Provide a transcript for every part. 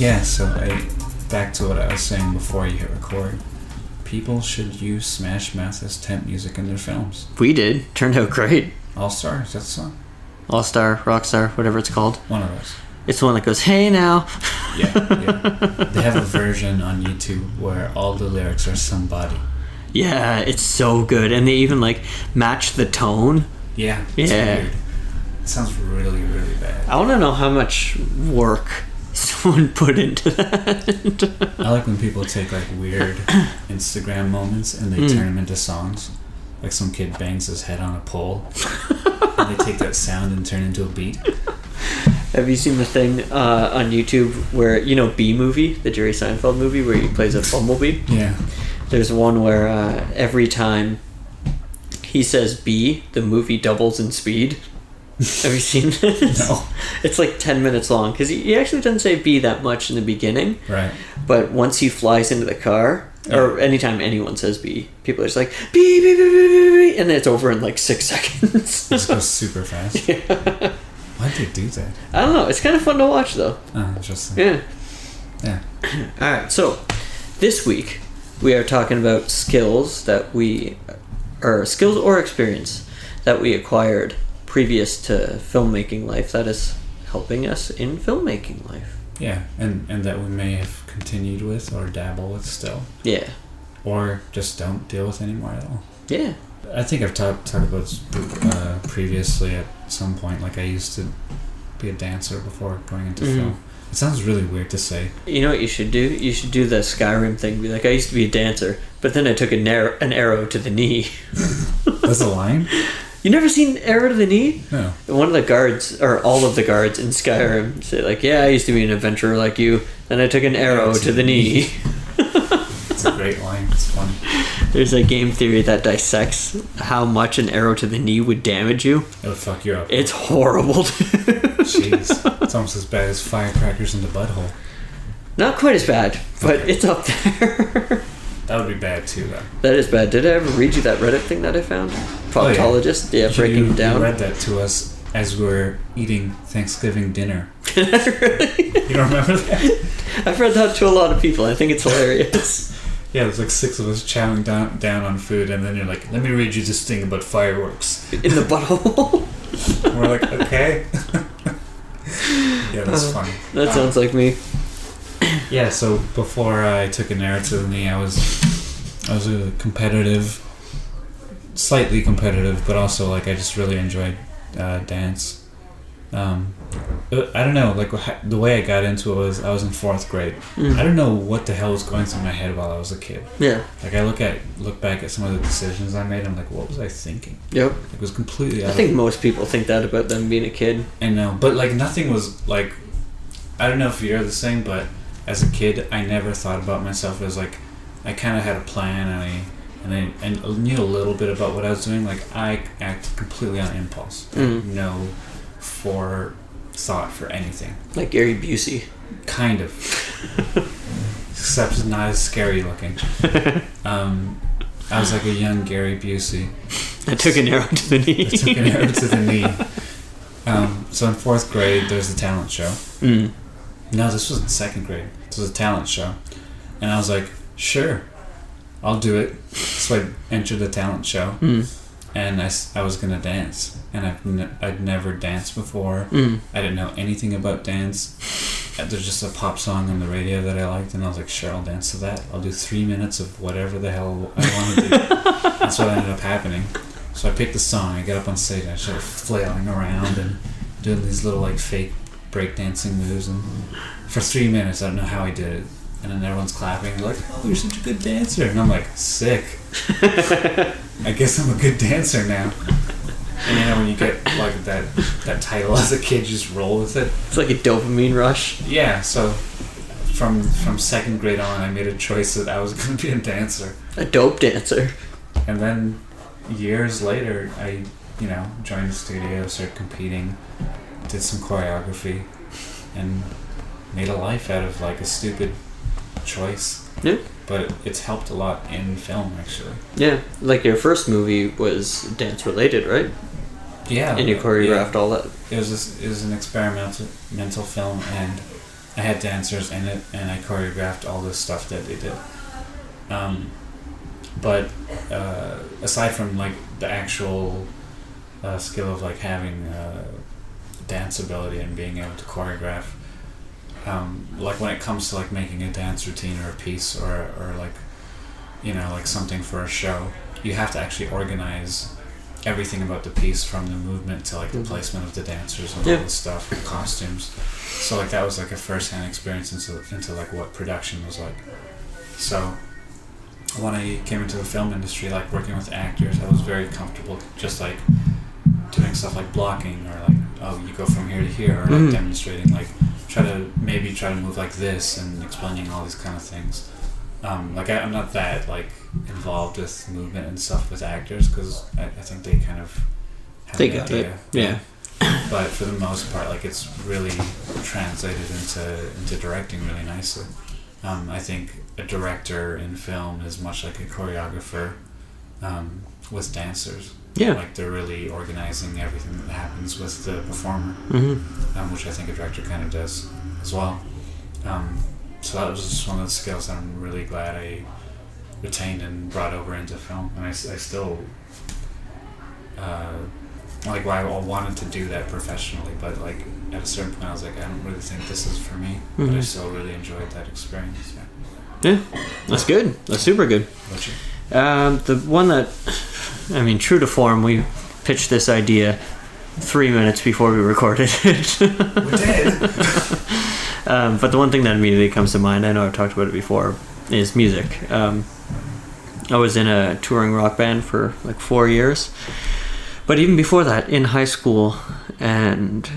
Yeah, so I back to what I was saying before you hit record. People should use Smash Mouth as temp music in their films. We did. Turned out great. All Star, is that the song. All Star, Rockstar, whatever it's called. One of those. It's the one that goes, "Hey now." Yeah, yeah. they have a version on YouTube where all the lyrics are somebody. Yeah, it's so good, and they even like match the tone. Yeah. It's Yeah. weird. It sounds really, really bad. I want to know how much work someone put into that. I like when people take like weird Instagram moments and they Mm. turn them into songs. Like some kid bangs his head on a pole, and they take that sound and turn it into a beat. Have you seen the thing uh, on YouTube where you know Bee Movie, the Jerry Seinfeld movie, where he plays a bumblebee? Yeah. There's one where uh, every time he says B, the movie doubles in speed. Have you seen this? No. It's like 10 minutes long because he, actually doesn't say B that much in the beginning, Right. but once he flies into the car, or anytime anyone says B, people are just like B, B, B, B, B, B, and then it's over in like six seconds. This goes super fast. yeah. Why'd they do that? I don't know. It's kind of fun to watch though. Oh, interesting. Yeah. Yeah. All right. So this week we are talking about skills that we, or skills or experience that we acquired previous to filmmaking life that is helping us in filmmaking life. Yeah, and and that we may have continued with or dabble with still, Yeah. or just don't deal with anymore at all. Yeah. I think I've talked talked about uh, previously at some point. Like I used to be a dancer before going into Mhm. film. It sounds really weird to say. You know what you should do? You should do the Skyrim thing. Be like, I used to be a dancer, but then I took an, ar- an arrow to the knee. That's a line. You never seen arrow to the knee? No. One of the guards, or all of the guards in Skyrim, say like, "Yeah, I used to be an adventurer like you. Then I took an arrow to the knee." It's a great line. It's funny. There's a game theory that dissects how much an arrow to the knee would damage you. It would fuck you up. It's horrible. Jeez. It's almost as bad as firecrackers in the butthole. Not quite as bad, but it's up there. That would be bad too, though. that is bad. Did I ever read you that Reddit thing that I found? Proctologist, yeah, breaking Oh, you, down. You read that to us as we were eating Thanksgiving dinner. Really? You don't remember that? I've read that to a lot of people. I think it's hilarious. Yeah, there's like six of us chowing down, down on food, and then you're like, let me read you this thing about fireworks. In the butthole. We're like, okay. yeah, that's Uh, funny. that Um, sounds like me. Yeah, so before I took an arrow to the knee, I was I was a competitive, slightly competitive, but also like I just really enjoyed uh, dance. Um, I don't know, like the way I got into it was I was in fourth grade. I Mm. don't know what the hell was going through my head while I was a kid. Yeah. Like I look at look back at some of the decisions I made. I'm like, what was I thinking? Yep. It was completely. Out I think most people think that about them being a kid. I know, but like nothing was like. I don't know if you're the same, but as a kid, I never thought about myself as like. I kind of had a plan, and I and I and knew a little bit about what I was doing. Like I acted completely on impulse, Mm. no forethought for anything. Like Gary Busey. Kind of, except not as scary looking. Um, I was like a young Gary Busey. I took an arrow to the knee. I took an arrow to the knee. Um, so in fourth grade, there's a talent show. Mm. No, this was in second grade. This was a talent show. And I was like, sure, I'll do it. So I entered the talent show Mm. and I was going to dance. And I've n- I'd never danced before. Mm. I didn't know anything about dance. Uh, There's just a pop song on the radio that I liked, and I was like, sure, I'll dance to that. I'll do three minutes of whatever the hell I want to do. That's what ended up happening. So I picked the song, I got up on stage, and I started flailing around and doing these little like fake breakdancing moves. And for three minutes, I don't know how he did it. And then everyone's clapping, they're like, oh, you're such a good dancer. And I'm like, sick. I guess I'm a good dancer now. And you know when you get like that that title as a kid, you just roll with it. It's like a dopamine rush. Yeah, so from from second grade on, I made a choice that I was going to be a dancer. A dope dancer. And then years later, I you know joined the studio, started competing, did some choreography, and made a life out of like a stupid choice. Yeah. But it's helped a lot in film, actually. Yeah. Like your first movie was dance related, right? Yeah. And you yeah. choreographed all that. It was this, it was an experimental mental film, and I had dancers in it, and I choreographed all the stuff that they did. Um, but uh, aside from like the actual uh, skill of like having uh, dance ability and being able to choreograph, um, like when it comes to like making a dance routine or a piece or or like you know like something for a show, you have to actually organize everything about the piece from the movement to like the Mhm. placement of the dancers and Yeah. all the stuff, the costumes. So like that was like a first hand experience into into like what production was like. So when I came into the film industry, like working with actors, I was very comfortable just like doing stuff like blocking or like oh you go from here to here or like Mhm. demonstrating like try to maybe try to move like this and explaining all these kind of things. Um, like I, I'm not that like involved with movement and stuff with actors because I, I think they kind of have They an got it. idea. Yeah. But for the most part, like it's really translated into into directing really nicely. Um, I think a director in film is much like a choreographer um, with dancers. Yeah. Like they're really organizing everything that happens with the performer, hmm um, which I think a director kind of does as well. Um, so that was just one of the skills that I'm really glad I retained and brought over into film, and I, I still uh, like why I wanted to do that professionally, but like at a certain point I was like I don't really think this is for me, but I Mhm. still really enjoyed that experience. Yeah. yeah, That's good. That's super good. Um, the one that, I mean, true to form, we pitched this idea three minutes before we recorded it. We did. um, but the one thing that immediately comes to mind, I know I've talked about it before, is music. Um, I was in a touring rock band for like four years. But even before that, in high school, and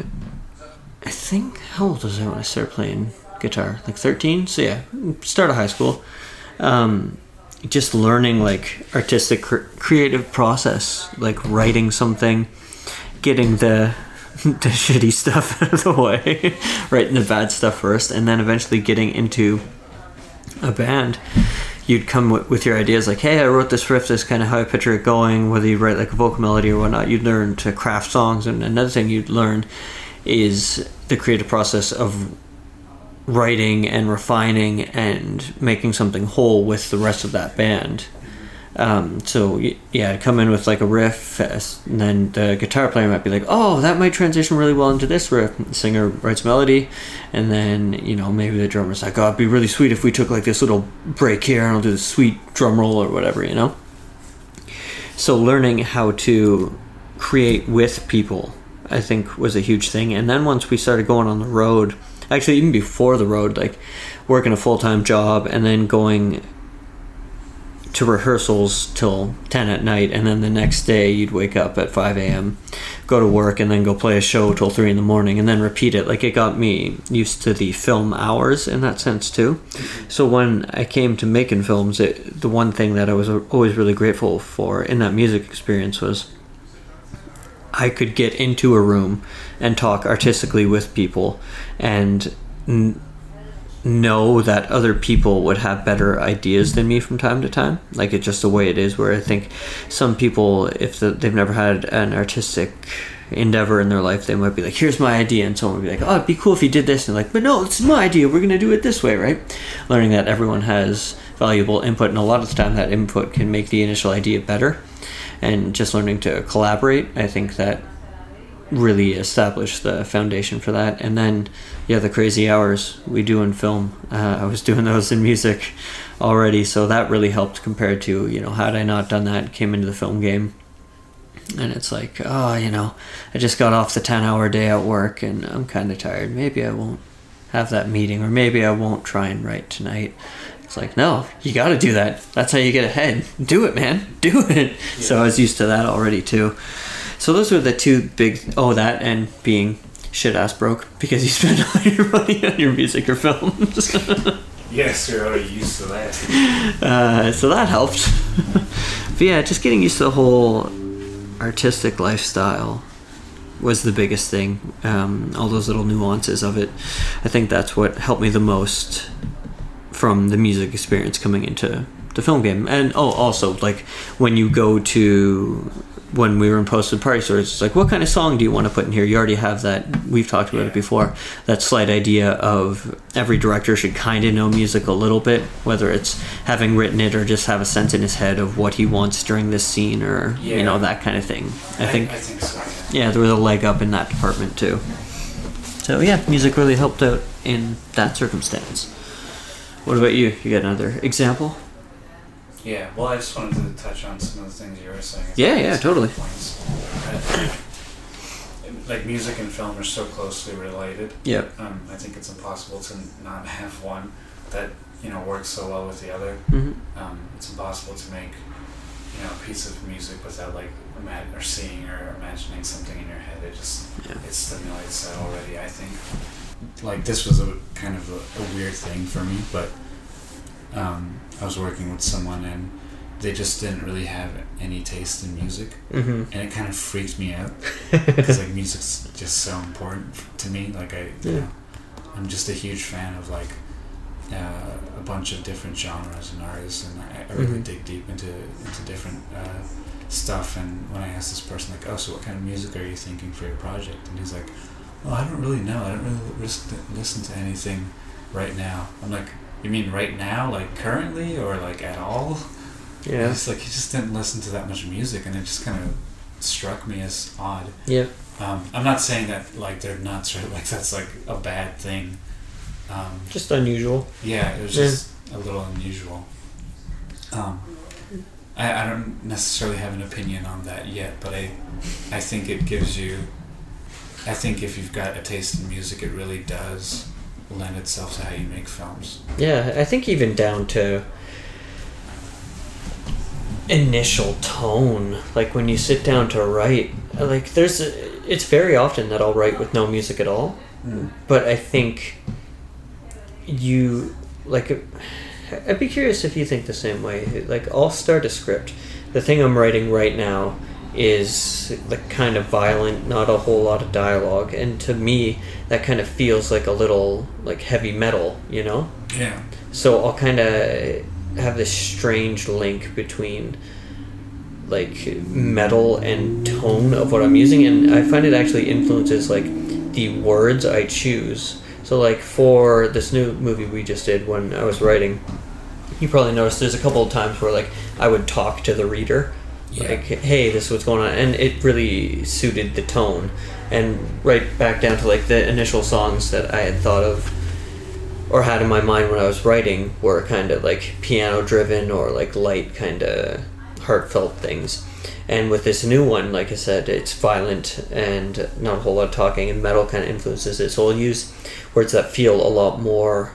I think, how old was I when I started playing guitar? Like 13? So yeah, start of high school. Um, just learning like artistic cr- creative process like writing something getting the the shitty stuff out of the way writing the bad stuff first and then eventually getting into a band. You'd come w- with your ideas like hey i wrote this riff this kind of how i picture it going whether you write like a vocal melody or whatnot. You'd learn to craft songs and another thing you'd learn is the creative process of writing and refining and making something whole with the rest of that band. Um, so yeah, come in with like a riff, and then the guitar player might be like, "Oh, that might transition really well into this riff." The singer writes melody, and then you know maybe the drummer's like, "Oh, it'd be really sweet if we took like this little break here, and I'll do the sweet drum roll or whatever," you know. So learning how to create with people, I think, was a huge thing. And then once we started going on the road, actually even before the road, like working a full time job and then going to rehearsals till 10 at night and then the next day you'd wake up at 5 a.m go to work and then go play a show till 3 in the morning and then repeat it. Like it got me used to the film hours in that sense too. So when i came to making films it, the one thing that i was always really grateful for in that music experience was i could get into a room and talk artistically with people and n- know that other people would have better ideas than me from time to time. Like it's just the way it is. Where I think some people, if the, they've never had an artistic endeavor in their life, they might be like, "Here's my idea," and someone would be like, "Oh, it'd be cool if you did this," and like, "But no, it's my idea. We're gonna do it this way, right?" Learning that everyone has valuable input, and a lot of the time that input can make the initial idea better. And just learning to collaborate, I think that really established the foundation for that. And then, yeah, the crazy hours we do in film. Uh, I was doing those in music already, so that really helped compared to you know had I not done that, came into the film game. And it's like, oh, you know, I just got off the 10 hour day at work and I'm kind of tired. Maybe I won't have that meeting, or maybe I won't try and write tonight. It's like, no, you got to do that. That's how you get ahead. Do it, man. Do it. So I was used to that already, too. So those were the two big. Oh, that and being shit ass broke because you spend all your money on your music or films. Yes, you're already used to that. uh, so that helped. but yeah, just getting used to the whole artistic lifestyle was the biggest thing. Um, all those little nuances of it. I think that's what helped me the most from the music experience coming into the film game. And oh, also like when you go to when we were in posted party stories, it's like, what kind of song do you want to put in here? You already have that. We've talked about it before. That slight idea of every director should kind of know music a little bit, whether it's having written it or just have a sense in his head of what he wants during this scene or you know that kind of thing. I think I think so. Yeah. yeah, there was a leg up in that department too. So yeah, music really helped out in that circumstance. What about you? You got another example? Yeah, well, I just wanted to touch on some of the things you were saying. Yeah, yeah, totally. Points. Like music and film are so closely related. Yep. Um, I think it's impossible to not have one that you know works so well with the other. hmm Um, it's impossible to make you know a piece of music without like ima- or seeing or imagining something in your head. It just Yeah. it stimulates that already. I think. Like this was a kind of a, a weird thing for me, but um, I was working with someone and they just didn't really have any taste in music, hmm and it kind of freaked me out because like music's just so important to me. Like I, you Yeah. know, I'm just a huge fan of like uh, a bunch of different genres and artists, and I, I really Mhm. dig deep into into different uh, stuff. And when I asked this person like, "Oh, so what kind of music are you thinking for your project?" and he's like, "Well, I don't really know. I don't really lis- listen to anything right now." I'm like, "You mean right now, like currently, or like at all?" Yeah. It's like he just didn't listen to that much music, and it just kind of struck me as odd. Yeah. Um, I'm not saying that like they're nuts or like that's like a bad thing. Um, Just unusual. yeah, it was Yeah. just a little unusual. Um, I, I don't necessarily have an opinion on that yet, but I I think it gives you. I think if you've got a taste in music, it really does lend itself to how you make films. Yeah, I think even down to initial tone, like when you sit down to write, like there's a, it's very often that I'll write with no music at all, hmm. but I think you like I'd be curious if you think the same way. Like I'll start a script. The thing I'm writing right now is the kind of violent, not a whole lot of dialogue, and to me that kind of feels like a little like heavy metal, you know? Yeah. So I'll kind of have this strange link between like metal and tone of what I'm using, and I find it actually influences like the words I choose. So like for this new movie we just did when I was writing, you probably noticed there's a couple of times where like I would talk to the reader, Yeah. like hey this is what's going on, and it really suited the tone. And right back down to like the initial songs that I had thought of or had in my mind when I was writing were kind of like piano driven or like light kind of heartfelt things. And with this new one, like I said, it's violent and not a whole lot of talking, and metal kind of influences it. So I'll use words that feel a lot more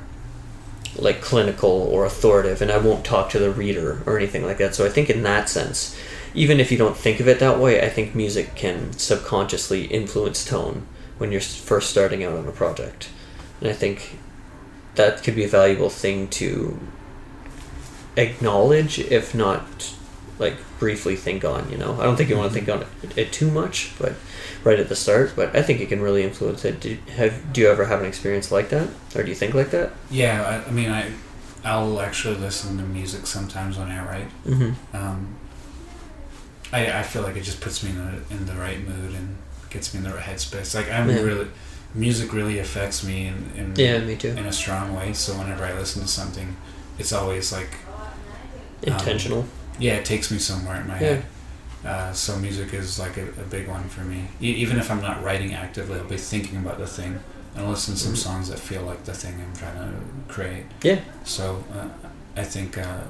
like clinical or authoritative, and I won't talk to the reader or anything like that. So I think in that sense, even if you don't think of it that way, I think music can subconsciously influence tone when you're first starting out on a project. And I think that could be a valuable thing to acknowledge, if not like briefly think on. You know, I don't think you want to think on it, it too much, but right at the start. But I think it can really influence it. Do, have do you ever have an experience like that, or do you think like that? Yeah, I, I mean, I, I'll actually listen to music sometimes when I write. Mm-hmm. Um, I, I feel like it just puts me in the in the right mood and gets me in the right headspace. Like I'm Yeah. really, music really affects me in in, Yeah, me too. in a strong way. So whenever I listen to something, it's always like Intentional. yeah, it takes me somewhere in my Yeah. head. Uh, so music is like a, a big one for me. E- even if I'm not writing actively, I'll be thinking about the thing and I'll listen to some Mhm. songs that feel like the thing I'm trying to create. Yeah. So uh, I think, uh,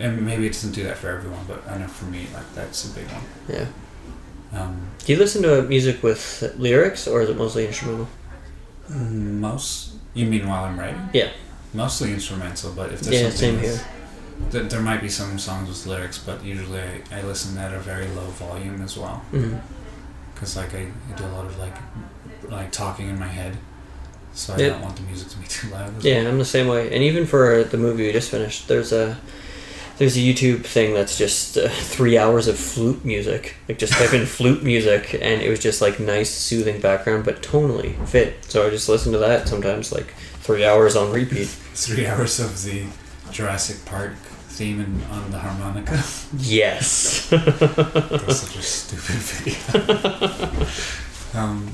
and maybe it doesn't do that for everyone, but I know for me, like that's a big one. Yeah. Um, Do you listen to music with lyrics, or is it mostly instrumental? most, you mean while I'm writing? Yeah. Mostly instrumental, but if there's something Yeah, something same here. Th- there might be some songs with lyrics, but usually I, I listen at a very low volume as well. Mm-hmm. because like I, I do a lot of like like talking in my head, so I Yep. don't want the music to be too loud. Yeah, I'm the same way. And even for the movie we just finished, there's a there's a YouTube thing that's just uh, three hours of flute music. Like just type in flute music, and it was just like nice, soothing background, but tonally fit. So I just listen to that sometimes, like three hours on repeat. Three hours of the Jurassic Park theme on the harmonica. Yes. That's such a stupid video. um,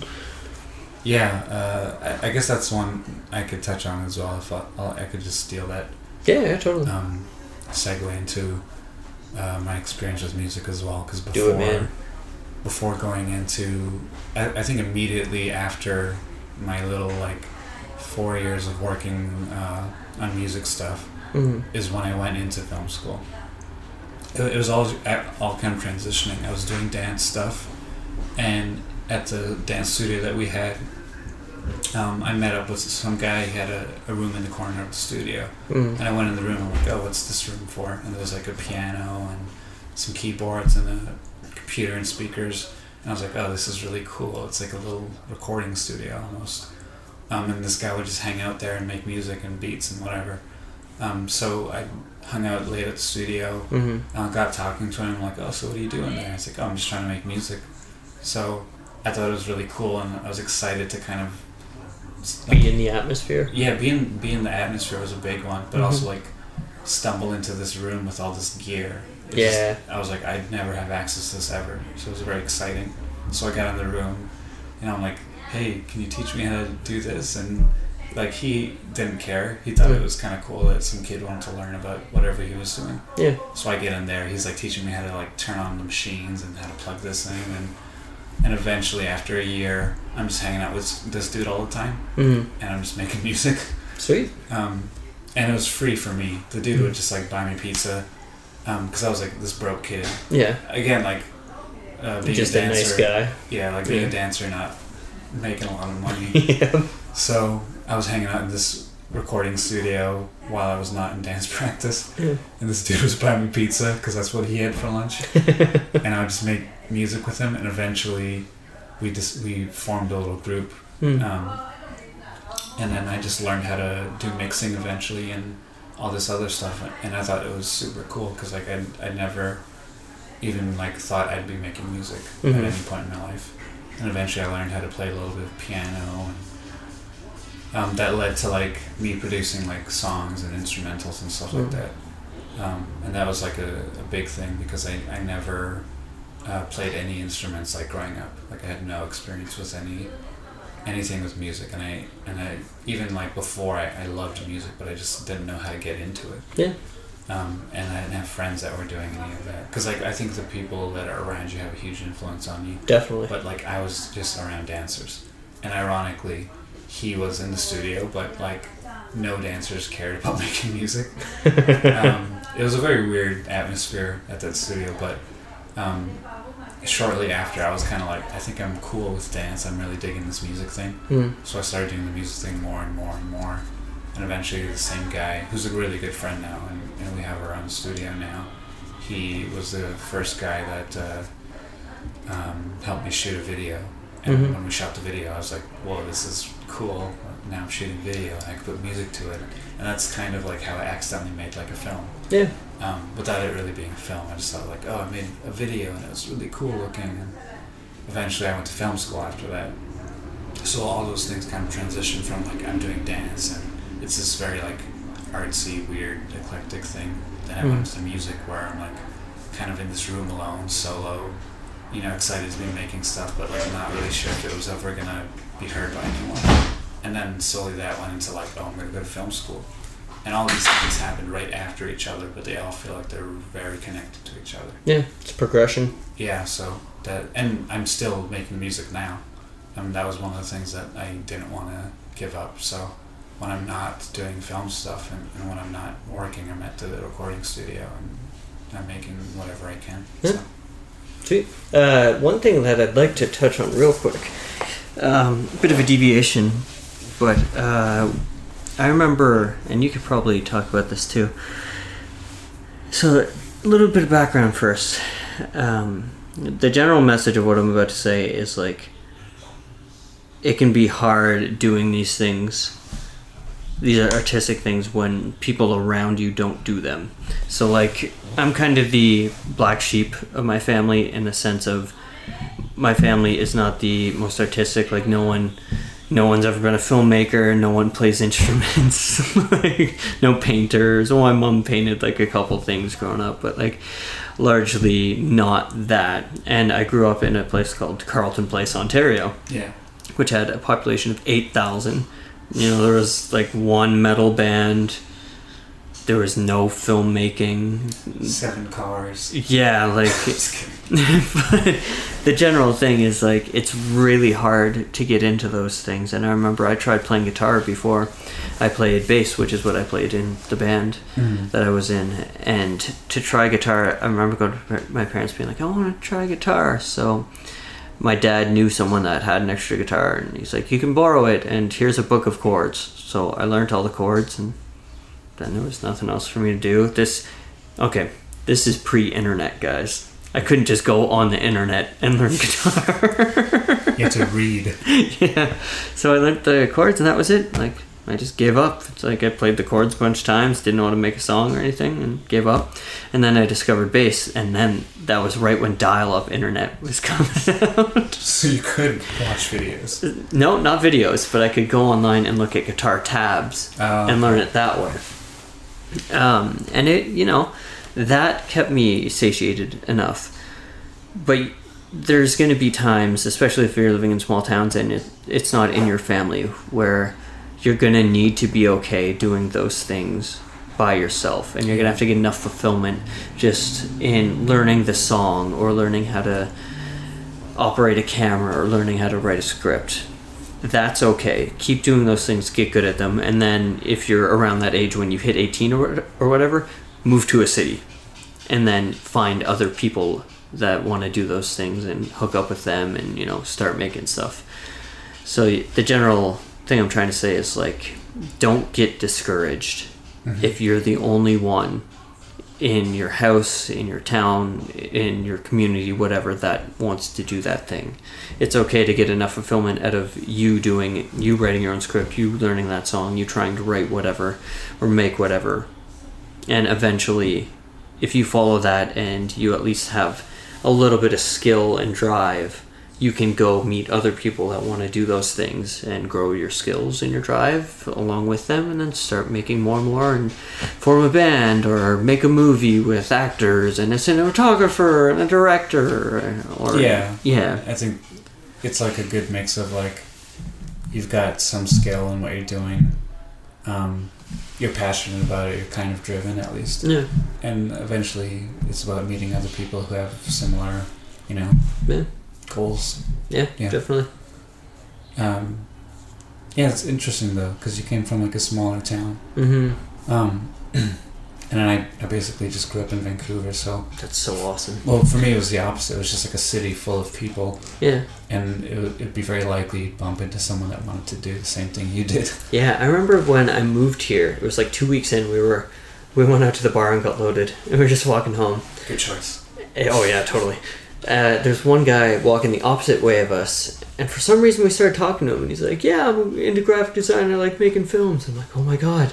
yeah, uh, I, I guess that's one I could touch on as well. If I, I'll, I could just steal that yeah, yeah, totally. um, segue into uh, my experience with music as well. Because before, it, before going into, I, I think immediately after my little like four years of working uh, on music stuff Mhm. is when I went into film school. It, it was all all kind of transitioning. I was doing dance stuff, and at the dance studio that we had, um, I met up with some guy. He had a, a room in the corner of the studio, Mhm. and I went in the room. I'm like, "Oh, what's this room for?" And there was like a piano and some keyboards and a computer and speakers. And I was like, "Oh, this is really cool. It's like a little recording studio almost." Um, and this guy would just hang out there and make music and beats and whatever. Um, so I hung out late at the studio. Mhm. I got talking to him I'm like, "Oh, so what are you doing there?" He's like, "Oh, I'm just trying to make music." So I thought it was really cool, and I was excited to kind of Be in the atmosphere. yeah, being being the atmosphere was a big one, but Mhm. also like stumble into this room with all this gear. It Yeah. just- I was like, I'd never have access to this ever, so it was very exciting. So I got in the room, and I'm like, Hey, can you teach me how to do this? And like he didn't care. He thought it Mm. was kind of cool that some kid wanted to learn about whatever he was doing. Yeah. So I get in there. He's like teaching me how to like turn on the machines and how to plug this thing and. And eventually, after a year, I'm just hanging out with this dude all the time, Mhm. and I'm just making music. Sweet. Um, and it was free for me. The dude would just like buy me pizza because I was like this broke kid. Yeah. Again, like uh, being Just a a dancer. nice guy. Yeah, like being Yeah. a dancer, not making a lot of money. yeah. so I was hanging out in this recording studio while I was not in dance practice, Yeah. and this dude was buying me pizza because that's what he had for lunch. and I would just make music with him, and eventually we just we formed a little group Mm. um, and then I just learned how to do mixing eventually and all this other stuff and I thought it was super cool because like I I never even like thought I'd be making music Mhm. at any point in my life and eventually I learned how to play a little bit of piano and um, that led to like me producing like songs and instrumentals and stuff like Mhm. that. Um, and that was like a, a big thing because I, I never uh, played any instruments like growing up. Like I had no experience with any anything with music. And I and I even like before I, I loved music but I just didn't know how to get into it. Yeah. um, and I didn't have friends that were doing any of that. Because like I think the people that are around you have a huge influence on you. Definitely. but like I was just around dancers. And ironically he was in the studio but like no dancers cared about making music um, it was a very weird atmosphere at that studio but um, shortly after I was kind of like I think I'm cool with dance I'm really digging this music thing Mm. so I started doing the music thing more and more and more. And eventually, the same guy, who's a really good friend now, and, and we have our own studio now, he was the first guy that uh, um, helped me shoot a video. And Mhm. when we shot the video, I was like, whoa, this is cool. Now I'm shooting video, and I can put music to it. And that's kind of like how I accidentally made like a film. Yeah. Um, without it really being a film, I just thought like, oh, I made a video, and it was really cool looking. And eventually, I went to film school after that. So all those things kind of transition from like I'm doing dance and it's this very like artsy, weird, eclectic thing. Then I went Mm. to music where I'm like kind of in this room alone, solo, you know, excited to be making stuff, but like not really sure if it was ever gonna be heard by anyone. And then slowly that went into like, oh, I'm gonna go to film school. And all these things happened right after each other, but they all feel like they're very connected to each other. Yeah. It's progression. Yeah, so that, and I'm still making music now. And that was one of the things that I didn't want to give up. So when I'm not doing film stuff and, and when I'm not working, I'm at the recording studio and I'm making whatever I can. Yeah. So, Uh, one thing that I'd like to touch on real quick, um, bit of a deviation, but uh, I remember, and you could probably talk about this too. So, a little bit of background first. Um, the general message of what I'm about to say is like, it can be hard doing these things. These are artistic things when people around you don't do them. So, like, I'm kind of the black sheep of my family in the sense of my family is not the most artistic. Like, no one no one's ever been a filmmaker. No one plays instruments. like, no painters. Well, my mom painted like a couple things growing up, but like largely not that. And I grew up in a place called Carleton Place, Ontario, Yeah. which had a population of eight thousand. You know, there was like one metal band. There was no filmmaking. Seven cars. Yeah, like but the general thing is like it's really hard to get into those things and i remember i tried playing guitar before i played bass which is what i played in the band Mm. that i was in and to try guitar i remember going to my parents being like i want to try guitar so my dad knew someone that had an extra guitar and he's like you can borrow it and here's a book of chords. So i learned all the chords and then there was nothing else for me to do. This okay this is pre-internet guys. I couldn't just go on the internet and learn guitar. You have to read. yeah. So i learned the chords and that was it. Like i just gave up it's like i played the chords a bunch of times didn't know how to make a song or anything and gave up and then i discovered bass and then that was right when dial-up internet was coming out So you could watch videos. no not videos but i could go online and look at guitar tabs Uh, and learn it that way. Um, and it, you know, that kept me satiated enough. But there's going to be times, especially if you're living in small towns and it, it's not in your family, where you're going to need to be okay doing those things by yourself. And you're going to have to get enough fulfillment just in learning the song or learning how to operate a camera or learning how to write a script that's okay. Keep doing those things, get good at them, and then if you're around that age when you hit 18 or, or whatever, move to a city and then find other people that want to do those things and hook up with them and, you know, start making stuff. So the general thing I'm trying to say is like, don't get discouraged mm-hmm. if you're the only one in your house, in your town, in your community, whatever that wants to do that thing. It's okay to get enough fulfillment out of you doing, you writing your own script, you learning that song, you trying to write whatever or make whatever. And eventually, if you follow that and you at least have a little bit of skill and drive, you can go meet other people that want to do those things and grow your skills and your drive along with them and then start making more and more and form a band or make a movie with actors and a cinematographer and a director or Yeah. yeah I think it's like a good mix of like you've got some skill in what you're doing. Um, you're passionate about it. You're kind of driven, at least, yeah and eventually, it's about meeting other people who have similar, you know, Yeah. Goals. yeah, Yeah. definitely Um, yeah, it's interesting though, because you came from like a smaller town. mm-hmm. Um, and I, I basically just grew up in Vancouver, so that's so awesome well for me it was the opposite. It was just like a city full of people, yeah and it would it'd be very likely you'd bump into someone that wanted to do the same thing you did. yeah i remember when i moved here it was like two weeks in we were we went out to the bar and got loaded and we were just walking home Good choice. Eh, Oh yeah, totally. Uh, there's one guy walking the opposite way of us, and for some reason we started talking to him, and he's like, "Yeah, I'm into graphic design. I like making films." I'm like, "Oh my god."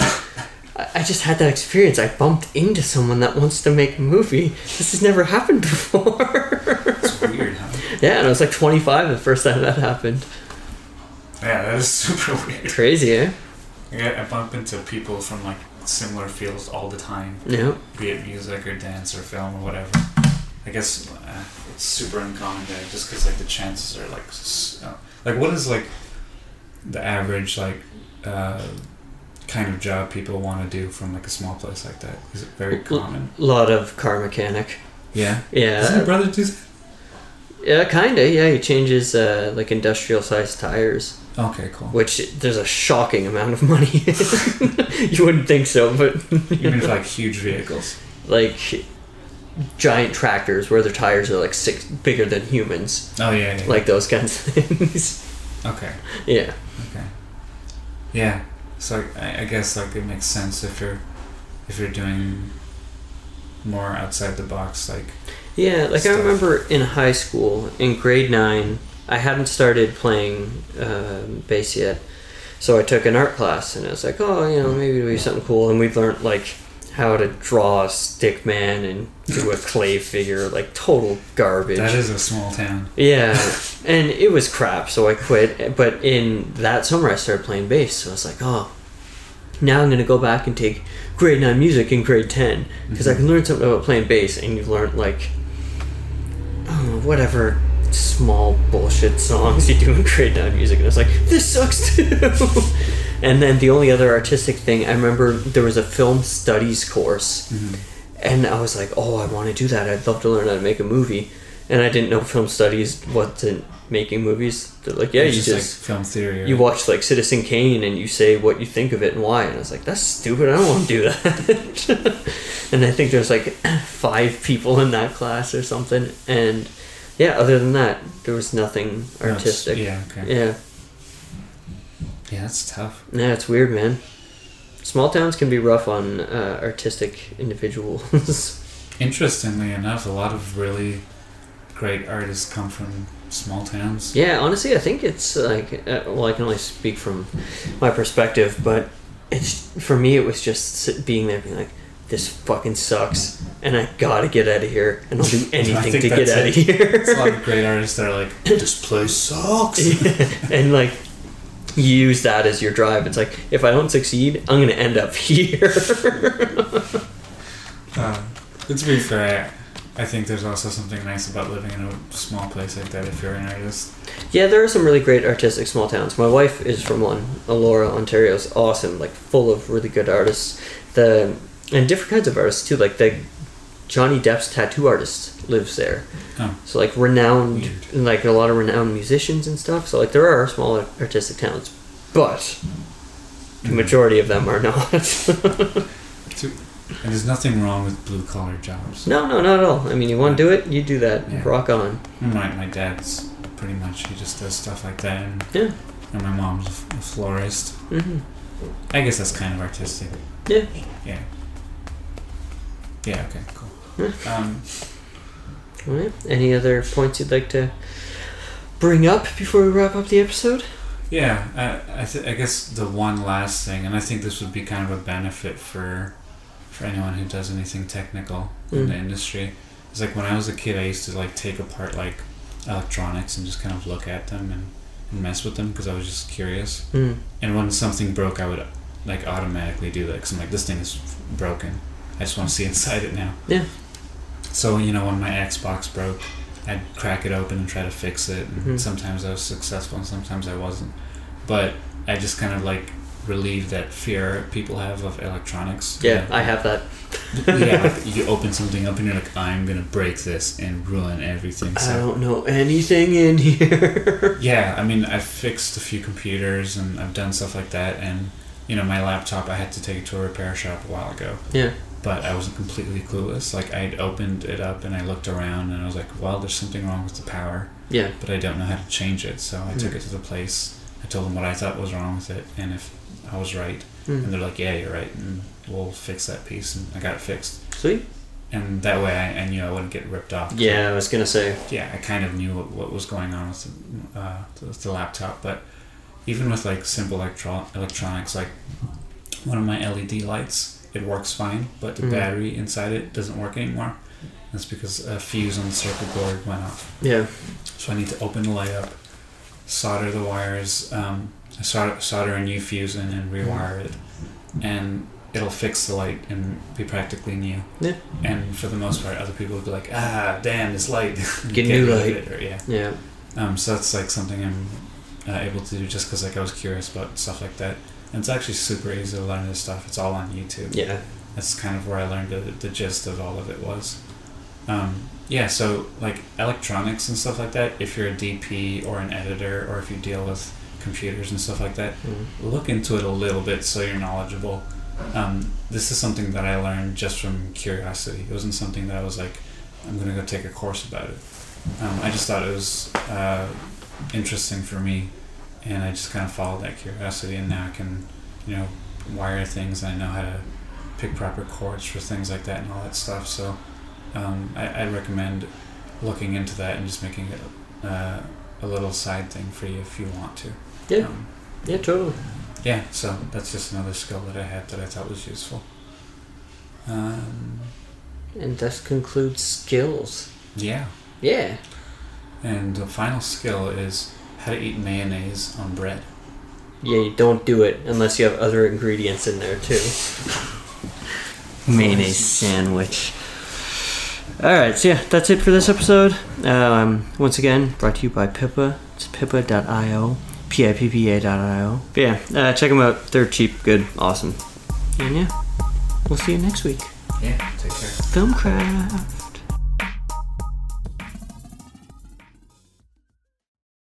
I just had that experience. I bumped into someone that wants to make a movie. This has never happened before. It's weird, huh? yeah, and I was like 25 the first time that happened. Yeah, that is super weird. Crazy, eh? Yeah, I bump into people from like similar fields all the time, Yeah. be it music or dance or film or whatever. I guess uh, super uncommon there, just because like the chances are like, s- uh, like what is like the average like uh, kind of job people want to do from like a small place like that? Is it very common? A lot of car mechanic. Yeah. Yeah. Does your Yeah. brother do that? Yeah, kinda. Yeah, he changes uh, like industrial sized tires. Okay, cool. which there's a shocking amount of money. you wouldn't think so, but Even for like huge vehicles. like giant tractors where their tires are like six bigger than humans, Oh yeah. yeah. like those kinds of things. okay. yeah, Okay. Yeah. So I, I guess like it makes sense if you're if you're doing more outside the box, like yeah. Like I remember in high school, in grade nine, I hadn't started playing um bass yet, so I took an art class, and I was like, oh, you know, maybe it'll be something cool. And we learned like how to draw a stick man and do a clay figure, like total garbage. That is a small town. Yeah, and it was crap, so I quit. But in that summer, I started playing bass, so I was like, oh, now I'm gonna go back and take grade nine music in grade ten because I mm-hmm. can learn something about playing bass, and you learn like, whatever small bullshit songs you do in grade nine music, and I was like, this sucks too. and then the only other artistic thing I remember there was a film studies course. Mm-hmm. And I was like, oh, I want to do that. I'd love to learn how to make a movie. And I didn't know film studies wasn't making movies. They're like, yeah, It's you just, just, like film theory. you watch like Citizen Kane and you say what you think of it and why. And I was like, that's stupid. I don't want to do that. and I think there's like five people in that class or something. And yeah, other than that, there was nothing No, artistic. yeah. Okay. yeah, Yeah, that's tough. yeah, it's weird, man. Small towns can be rough on uh, artistic individuals. Interestingly enough, a lot of really great artists come from small towns. Yeah, honestly, I think it's like uh, well, I can only speak from my perspective, but it's for me, it was just being there, being like, "This fucking sucks," and I gotta get out of here, and I'll do anything to get out of here. There's a lot of great artists that are like, this place sucks. and like, use that as your drive. It's like if I don't succeed, I'm gonna end up here. Um, but to be fair, I think there's also something nice about living in a small place like that if you're an artist. Yeah, there are some really great artistic small towns. My wife is from one. Elora, Ontario is awesome, like full of really good artists. The and different kinds of artists too. Like the Johnny Depp's tattoo artist lives there. Oh. So like renowned, Weird. like a lot of renowned musicians and stuff. So like there are small artistic towns, but the majority of them are not. And there's nothing wrong with blue collar jobs. no, no, not at all. I mean, you want to do it, you do that. Yeah. Rock on. My, my dad's pretty much, he just does stuff like that. And, Yeah. and my mom's a florist. hmm I guess that's kind of artistic. Yeah. Yeah. Yeah, okay. Um, All right. Any other points you'd like to bring up before we wrap up the episode? Yeah, I I, th- I guess the one last thing, and I think this would be kind of a benefit for for anyone who does anything technical in Mm. the industry. It's like when I was a kid, I used to like take apart like electronics and just kind of look at them and, and mess with them because I was just curious. Mm. And when something broke, I would like automatically do that because I'm like, this thing is broken. I just want to see inside it now. Yeah. So you know, when my Xbox broke, I'd crack it open and try to fix it. And Mhm. sometimes I was successful, and sometimes I wasn't. But I just kind of like relieved that fear people have of electronics. Yeah, I have that. yeah, like you open something up and you're like, I'm gonna break this and ruin everything. I don't know anything in here. yeah, I mean, I've fixed a few computers and I've done stuff like that. And you know, my laptop, I had to take it to a repair shop a while ago. yeah. But I wasn't completely clueless. Like I'd opened it up and I looked around and I was like, well, there's something wrong with the power, Yeah. but I don't know how to change it. So I took Mm. it to the place. I told them what I thought was wrong with it and if I was right. And Mm. they're like, yeah, you're right, and we'll fix that piece. And I got it fixed. Sweet. And that way I, I knew I wouldn't get ripped off. Yeah, I was gonna say. yeah, I kind of knew what, what was going on with the, uh, with the laptop, but even with like simple electro- electronics, like one of my LED lights, it works fine, but the Mhm. battery inside it doesn't work anymore. That's because a fuse on the circuit board went off. Yeah. So I need to open the light up, solder the wires, um, I solder, solder a new fuse in and rewire it, and it'll fix the light and be practically new. Yeah. And for the most part, other people will be like, "Ah, damn, this light." and Get new light. or- yeah. Yeah. Um, so that's like something I'm uh, able to do just because like I was curious about stuff like that. And it's actually super easy to learn this stuff. It's all on YouTube. Yeah. That's kind of where I learned the, the gist of all of it was. Um, yeah, so like electronics and stuff like that, if you're a DP or an editor or if you deal with computers and stuff like that, Mm. look into it a little bit so you're knowledgeable. Um, this is something that I learned just from curiosity. It wasn't something that I was like, I'm going to go take a course about it. Um, I just thought it was uh, interesting for me, and I just kind of followed that curiosity, and now I can, you know, wire things, and I know how to pick proper cords for things like that and all that stuff. So um, I, I'd recommend looking into that and just making it uh, a little side thing for you if you want to. Yeah. Um, Yeah. Totally. yeah, so that's just another skill that I had that I thought was useful. Um, And this concludes skills. yeah. Yeah. And the final skill is how to eat mayonnaise on bread. Yeah, you don't do it unless you have other ingredients in there too. Mayonnaise sandwich. Alright, so yeah, that's it for this episode. Um, once again, brought to you by Pippa. It's pippa.io. P-I-P-P-A.io. But yeah, uh, check them out. They're cheap, good, awesome. And yeah, we'll see you next week. Yeah, take care. Filmcraft.